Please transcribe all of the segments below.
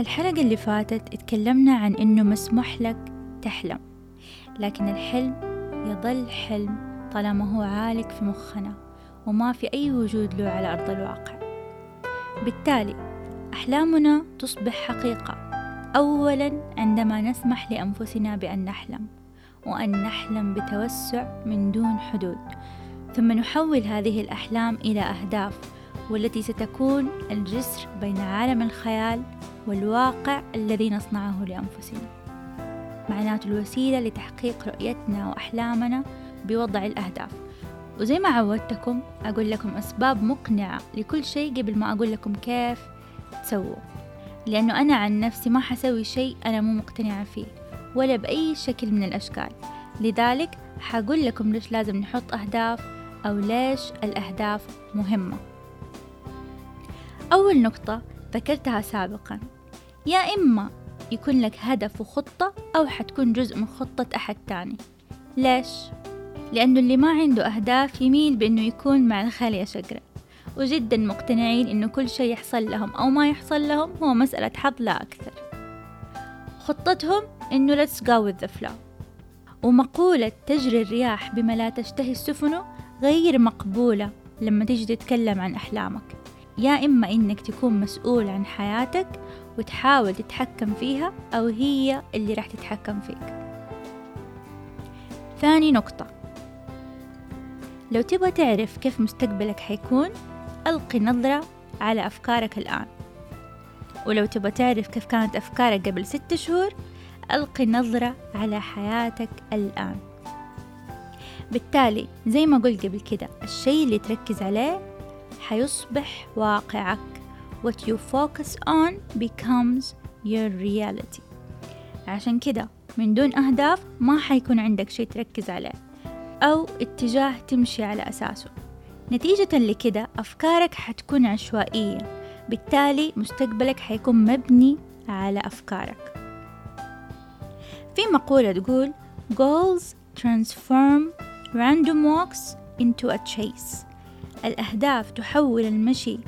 الحلقة اللي فاتت اتكلمنا عن إنه مسموح لك تحلم لكن الحلم يظل حلم طالما هو عالق في مخنا وما في أي وجود له على أرض الواقع. بالتالي أحلامنا تصبح حقيقة أولا عندما نسمح لأنفسنا بأن نحلم وأن نحلم بتوسع من دون حدود. ثم نحول هذه الأحلام إلى أهداف والتي ستكون الجسر بين عالم الخيال والواقع الذي نصنعه لأنفسنا. معناته الوسيلة لتحقيق رؤيتنا وأحلامنا بوضع الأهداف. وزي ما عودتكم أقول لكم أسباب مقنعة لكل شيء قبل ما أقول لكم كيف تسووا لأنه أنا عن نفسي ما حسوي شيء أنا مو مقتنعة فيه ولا بأي شكل من الأشكال. لذلك حقول لكم ليش لازم نحط أهداف أو ليش الأهداف مهمة. أول نقطة ذكرتها سابقا. يا إما يكون لك هدف وخطة أو حتكون جزء من خطة أحد تاني. ليش؟ لأنه اللي ما عنده أهداف يميل بأنه يكون مع الخيل يشقرأ وجدا مقتنعين أنه كل شيء يحصل لهم أو ما يحصل لهم هو مسألة حظ لا أكثر. خطتهم أنه let's go with the flow. ومقولة تجري الرياح بما لا تشتهي السفن غير مقبولة لما تيجي تتكلم عن أحلامك. يا إما إنك تكون مسؤول عن حياتك وتحاول تتحكم فيها أو هي اللي راح تتحكم فيك. ثاني نقطة. لو تبغى تعرف كيف مستقبلك حيكون ألقي نظرة على أفكارك الآن. ولو تبغى تعرف كيف كانت أفكارك قبل ست شهور ألقي نظرة على حياتك الآن. بالتالي زي ما قلت قبل كده الشيء اللي تركز عليه حيصبح واقعك. What you focus on becomes your reality. عشان كده من دون أهداف ما حيكون عندك شيء تركز عليه أو اتجاه تمشي على أساسه. نتيجة لكده أفكارك حتكون عشوائية. بالتالي مستقبلك حيكون مبني على أفكارك. في مقولة تقول goals transform random walks into a chase. الأهداف تحول المشي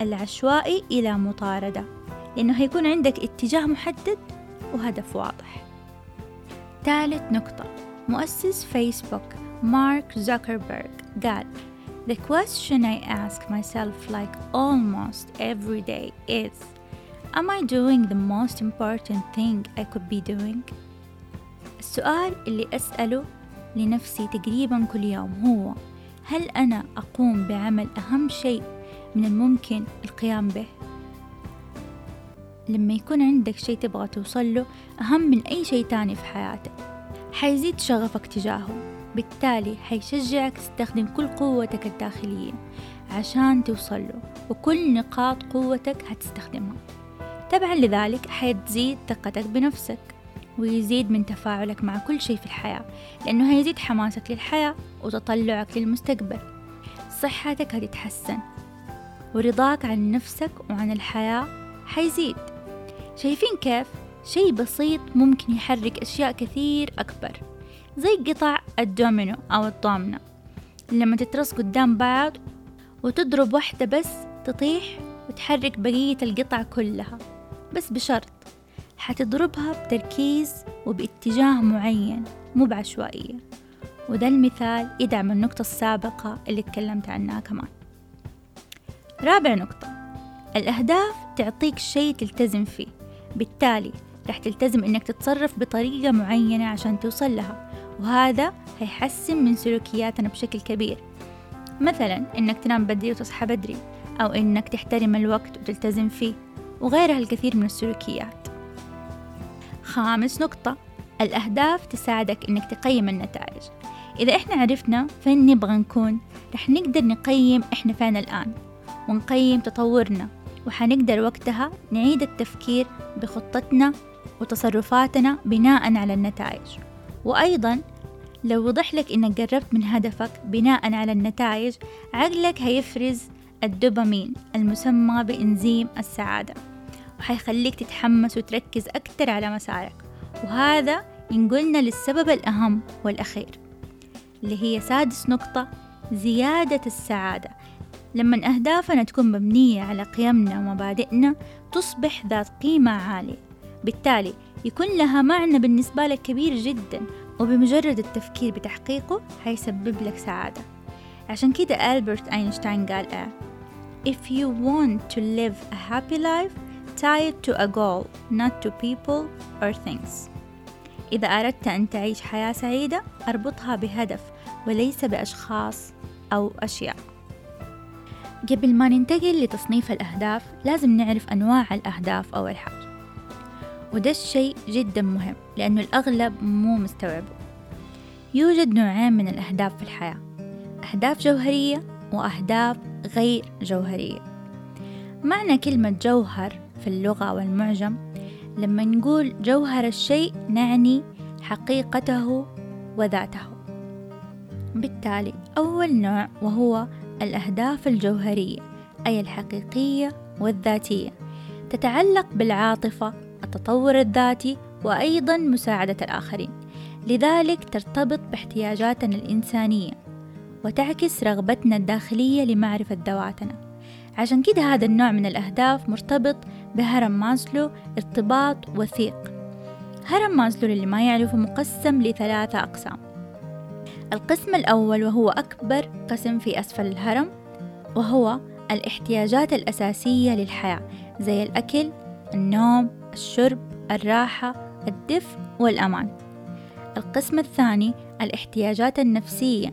العشوائي إلى مطاردة لأنه هيكون عندك اتجاه محدد وهدف واضح ثالث نقطة مؤسس فيسبوك مارك زوكربيرج قال The question I ask myself like almost every day is Am I doing the most important thing I could be doing? السؤال اللي أسأله لنفسي تقريبا كل يوم هو هل أنا أقوم بعمل أهم شيء من الممكن القيام به؟ لما يكون عندك شيء تبغى توصل له أهم من أي شيء تاني في حياتك. حيزيد شغفك تجاهه بالتالي حيشجعك تستخدم كل قوتك الداخلية عشان توصل له وكل نقاط قوتك هتستخدمها. تبعا لذلك حتزيد ثقتك بنفسك. ويزيد من تفاعلك مع كل شيء في الحياة لأنه هيزيد حماسك للحياة وتطلعك للمستقبل. صحتك هتتحسن ورضاك عن نفسك وعن الحياة حيزيد شايفين كيف؟ شيء بسيط ممكن يحرك أشياء كثير أكبر زي قطع الدومينو أو الضامنة لما تترص قدام بعض وتضرب واحدة بس تطيح وتحرك بقية القطع كلها بس بشرط حتضربها بتركيز وباتجاه معين مو بعشوائية. وده المثال يدعم النقطة السابقة اللي تكلمت عنها كمان. رابع نقطة الأهداف تعطيك شيء تلتزم فيه. بالتالي راح تلتزم إنك تتصرف بطريقة معينة عشان توصل لها وهذا هيحسن من سلوكياتنا بشكل كبير. مثلا إنك تنام بدري وتصحى بدري أو إنك تحترم الوقت وتلتزم فيه وغيرها الكثير من السلوكيات. خامس نقطة. الأهداف تساعدك إنك تقيم النتائج. إذا إحنا عرفنا فين نبغى نكون رح نقدر نقيم إحنا فين الآن ونقيم تطورنا وحنقدر وقتها نعيد التفكير بخطتنا وتصرفاتنا بناء على النتائج. وأيضا لو وضح لك إنك قربت من هدفك بناء على النتائج عقلك هيفرز الدوبامين المسمى بإنزيم السعادة. وحيخليك تتحمس وتركز أكتر على مسارك. وهذا ينقلنا للسبب الأهم والأخير اللي هي سادس نقطة زيادة السعادة. لما أهدافنا تكون مبنية على قيمنا ومبادئنا تصبح ذات قيمة عالية. بالتالي يكون لها معنى بالنسبة لك كبير جدا وبمجرد التفكير بتحقيقه هيسبب لك سعادة. عشان كده ألبرت أينشتاين قال إيه If you want to live a happy life tie it to a goal not to people or things. إذا أردت أن تعيش حياة سعيدة أربطها بهدف وليس بأشخاص أو أشياء. قبل ما ننتقل لتصنيف الأهداف لازم نعرف أنواع الأهداف أول حاجة وده الشيء جدا مهم لأنه الأغلب مو مستوعبه يوجد نوعين من الأهداف في الحياة. أهداف جوهرية وأهداف غير جوهرية. معنى كلمة جوهر في اللغة والمعجم لما نقول جوهر الشيء نعني حقيقته وذاته. بالتالي أول نوع وهو الأهداف الجوهرية أي الحقيقية والذاتية تتعلق بالعاطفة التطور الذاتي وأيضا مساعدة الآخرين. لذلك ترتبط باحتياجاتنا الإنسانية وتعكس رغبتنا الداخلية لمعرفة ذواتنا. عشان كده هذا النوع من الأهداف مرتبط بهرم ماسلو ارتباط وثيق. هرم ماسلو للي ما يعرفه مقسم لثلاثة أقسام. القسم الأول وهو أكبر قسم في أسفل الهرم وهو الاحتياجات الأساسية للحياة زي الأكل النوم الشرب الراحة الدفء والأمان. القسم الثاني الاحتياجات النفسية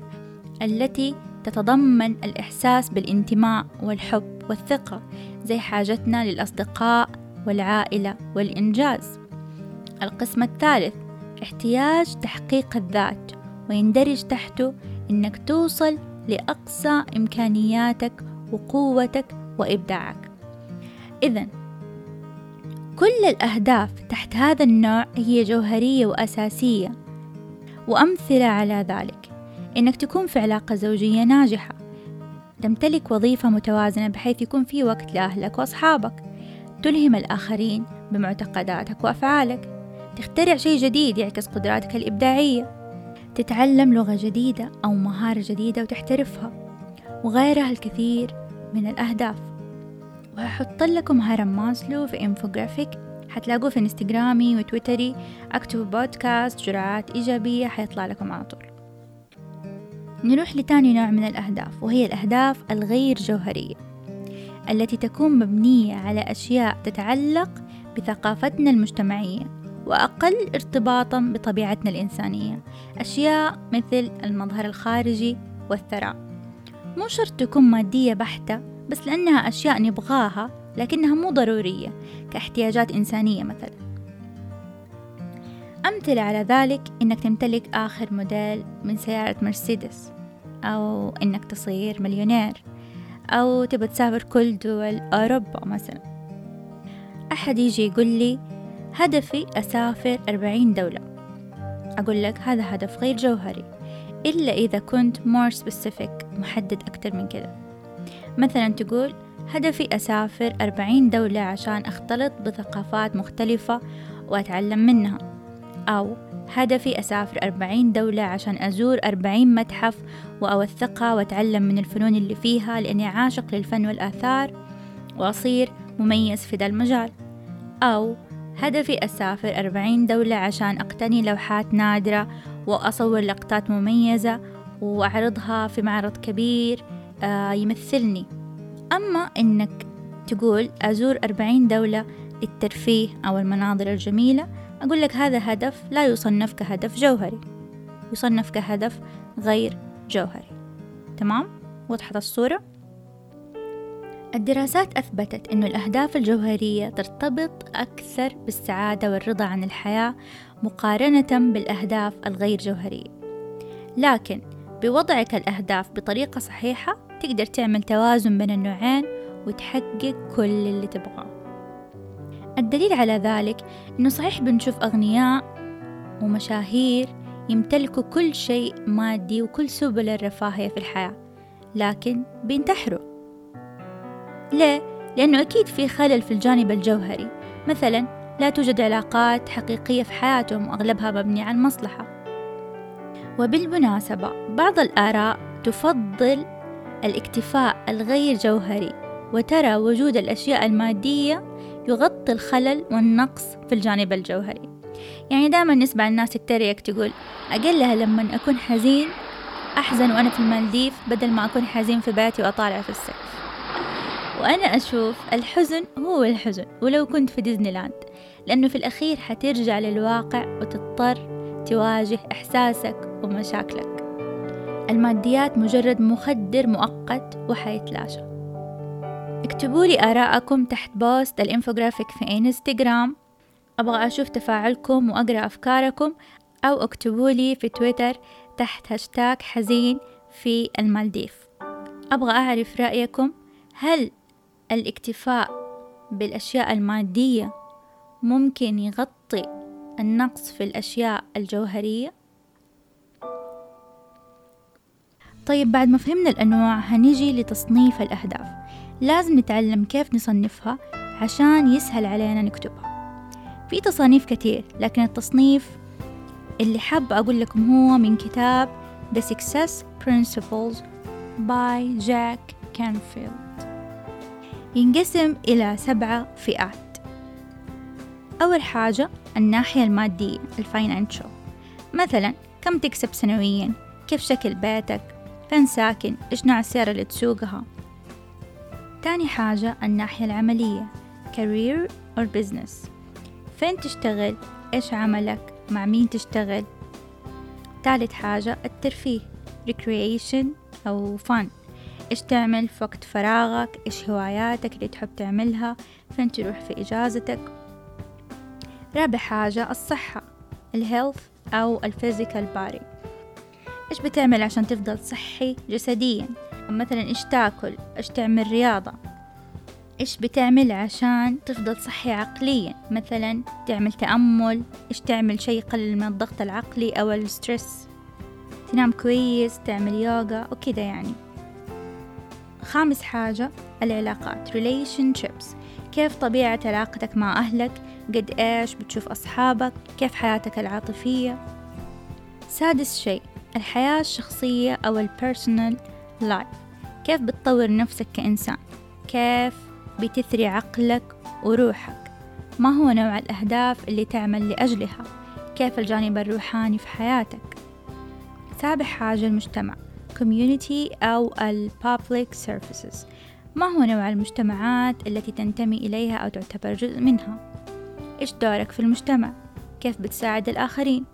التي تتضمن الإحساس بالانتماء والحب والثقة زي حاجتنا للأصدقاء والعائلة والإنجاز. القسم الثالث احتياج تحقيق الذات ويندرج تحته إنك توصل لأقصى إمكانياتك وقوتك وإبداعك. إذا كل الأهداف تحت هذا النوع هي جوهرية وأساسية وأمثلة على ذلك. إنك تكون في علاقة زوجية ناجحة. تمتلك وظيفة متوازنة بحيث يكون في وقت لأهلك وأصحابك. تلهم الآخرين بمعتقداتك وأفعالك. تخترع شيء جديد يعكس قدراتك الإبداعية. تتعلم لغة جديدة أو مهارة جديدة وتحترفها. وغيرها الكثير من الأهداف. وهحط لكم هرم ماسلو في انفوجرافيك حتلاقوه في إنستغرامي وتويتري. أكتبوا بودكاست جرعات إيجابية حيطلع لكم على طول. نروح لتاني نوع من الأهداف وهي الأهداف الغير جوهرية التي تكون مبنية على أشياء تتعلق بثقافتنا المجتمعية وأقل ارتباطا بطبيعتنا الإنسانية أشياء مثل المظهر الخارجي والثراء. مو شرط تكون مادية بحتة بس لأنها أشياء نبغاها لكنها مو ضرورية كاحتياجات إنسانية مثلا. أمثلة على ذلك إنك تمتلك آخر موديل من سيارة مرسيدس أو إنك تصير مليونير أو تبى تسافر كل دول أوروبا مثلا. أحد يجي يقول لي هدفي أسافر أربعين دولة. أقول لك هذا هدف غير جوهري إلا إذا كنت more specific محدد أكتر من كده مثلا تقول هدفي أسافر أربعين دولة عشان أختلط بثقافات مختلفة وأتعلم منها. أو هدفي أسافر أربعين دولة عشان أزور أربعين متحف وأوثقها وأتعلم من الفنون اللي فيها لأني عاشق للفن والآثار وأصير مميز في ذا المجال. أو هدفي أسافر أربعين دولة عشان أقتني لوحات نادرة وأصور لقطات مميزة وأعرضها في معرض كبير آه، يمثلني. أما إنك تقول أزور أربعين دولة للترفيه أو المناظر الجميلة أقول لك هذا هدف لا يصنف كهدف جوهري يصنف كهدف غير جوهري تمام؟ وضحت الصورة؟ الدراسات أثبتت أن الأهداف الجوهرية ترتبط أكثر بالسعادة والرضا عن الحياة مقارنة بالأهداف الغير جوهرية لكن بوضعك الأهداف بطريقة صحيحة تقدر تعمل توازن بين النوعين وتحقق كل اللي تبغاه الدليل على ذلك إنه صحيح بنشوف أغنياء ومشاهير يمتلكوا كل شيء مادي وكل سبل الرفاهية في الحياة لكن بينتحروا. ليه؟ لأنه أكيد في خلل في الجانب الجوهري. مثلا لا توجد علاقات حقيقية في حياتهم وأغلبها مبنية على المصلحة. وبالمناسبة بعض الآراء تفضل الاكتفاء الغير جوهري وترى وجود الأشياء المادية يغطي الخلل والنقص في الجانب الجوهري. يعني دائما نسمع الناس تتريق تقول أقلها لما أكون حزين أحزن وأنا في المالديف بدل ما أكون حزين في بيتي وأطالع في السقف وأنا أشوف الحزن هو الحزن ولو كنت في ديزني لاند لأنه في الأخير حترجع للواقع وتضطر تواجه إحساسك ومشاكلك. الماديات مجرد مخدر مؤقت وحيتلاشى. اكتبوا لي آراءكم تحت post ال infographic في إنستغرام. أبغى أشوف تفاعلكم وأقرأ أفكاركم أو اكتبوا لي في تويتر تحت هاشتاج حزين في المالديف. أبغى أعرف رأيكم. هل الاكتفاء بالأشياء المادية ممكن يغطي النقص في الأشياء الجوهرية؟ طيب بعد ما فهمنا الأنواع هنيجي لتصنيف الأهداف. لازم نتعلم كيف نصنفها عشان يسهل علينا نكتبها. في تصانيف كتير لكن التصنيف اللي حاب أقول لكم هو من كتاب The Success Principles by Jack Canfield. ينقسم إلى سبعة فئات. أول حاجة الناحية المادية الفاينانشال مثلا كم تكسب سنويا؟ كيف شكل بيتك؟ فين ساكن؟ إيش نوع السيارة اللي تسوقها؟ تاني حاجة الناحية العملية career or business. فين تشتغل؟ إيش عملك؟ مع مين تشتغل؟ ثالث حاجة الترفيه recreation أو fun. إيش تعمل في وقت فراغك؟ إيش هواياتك اللي تحب تعملها؟ فين تروح في إجازتك؟ رابع حاجة الصحة ال health أو ال physical body إيش بتعمل عشان تفضل صحي جسديا؟ مثلا إيش تاكل؟ إيش تعمل رياضة؟ إيش بتعمل عشان تفضل صحي عقليا؟ مثلا تعمل تأمل؟ إيش تعمل شي يقلل من الضغط العقلي أو ال stress؟ تنام كويس؟ تعمل يوغا؟ وكذا يعني. خامس حاجة العلاقات relationships. كيف طبيعة علاقتك مع أهلك؟ قد إيش بتشوف أصحابك؟ كيف حياتك العاطفية؟ سادس شيء الحياة الشخصية أو ال personal life. كيف بتطور نفسك كإنسان؟ كيف بتثري عقلك وروحك؟ ما هو نوع الأهداف اللي تعمل لأجلها؟ كيف الجانب الروحاني في حياتك؟ سابع حاجة المجتمع community أو ال public services. ما هو نوع المجتمعات التي تنتمي إليها أو تعتبر جزء منها؟ إيش دورك في المجتمع؟ كيف بتساعد الآخرين؟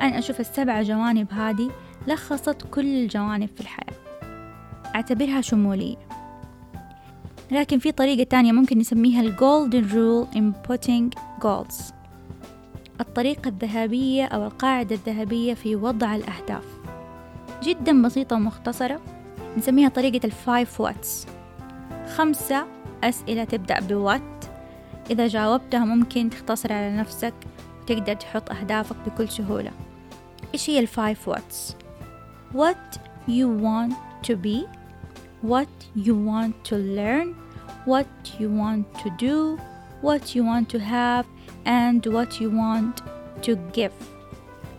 أنا أشوف السبع جوانب هذه لخصت كل الجوانب في الحياة. أعتبرها شمولية. لكن في طريقة تانية ممكن نسميها ال golden rule in putting goals. الطريقة الذهبية أو القاعدة الذهبية في وضع الأهداف. جدا بسيطة ومختصرة. نسميها طريقة ال five whats خمسة أسئلة تبدأ ب what إذا جاوبتها ممكن تختصر على نفسك وتقدر تحط أهدافك بكل سهولة. إيش هي ال five whats What you want to be What you want to learn What you want to do What you want to have and what you want to give.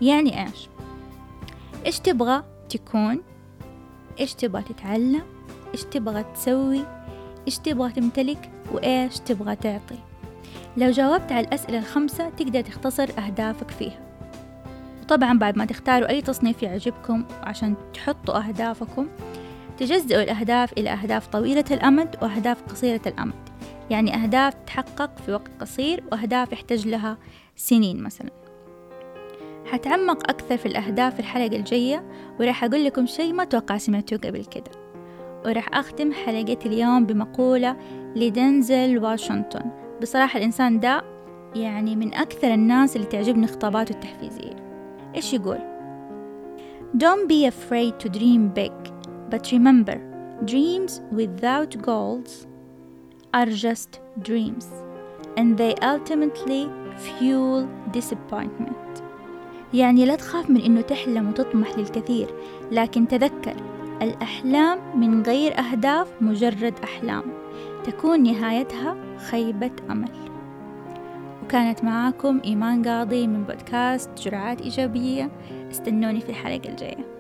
يعني إيش؟ إيش تبغى تكون؟ إيش تبغى تتعلم؟ إيش تبغى تسوي؟ إيش تبغى تمتلك؟ وإيش تبغى تعطي؟ لو جاوبت على الأسئلة الخمسة تقدر تختصر أهدافك فيها. وطبعا بعد ما تختاروا أي تصنيف يعجبكم عشان تحطوا أهدافكم تجزئوا الأهداف إلى أهداف طويلة الأمد وأهداف قصيرة الأمد. يعني أهداف تحقق في وقت قصير وأهداف يحتاج لها سنين مثلا. حتعمق أكثر في الأهداف في الحلقة الجاية وراح أقول لكم شيء ما توقع سمعتوه قبل كده. وراح أختم حلقة اليوم بمقولة لدنزل واشنطن. بصراحة الإنسان ده يعني من أكثر الناس اللي تعجبني خطاباته التحفيزية. إيش يقول Don't be afraid to dream big but remember dreams without goals are just dreams and they ultimately fuel disappointment يعني لا تخاف من إنه تحلم وتطمح للكثير لكن تذكر الأحلام من غير أهداف مجرد أحلام تكون نهايتها خيبة أمل وكانت معاكم إيمان قاضي من بودكاست جرعات إيجابية. استنوني في الحلقة الجاية.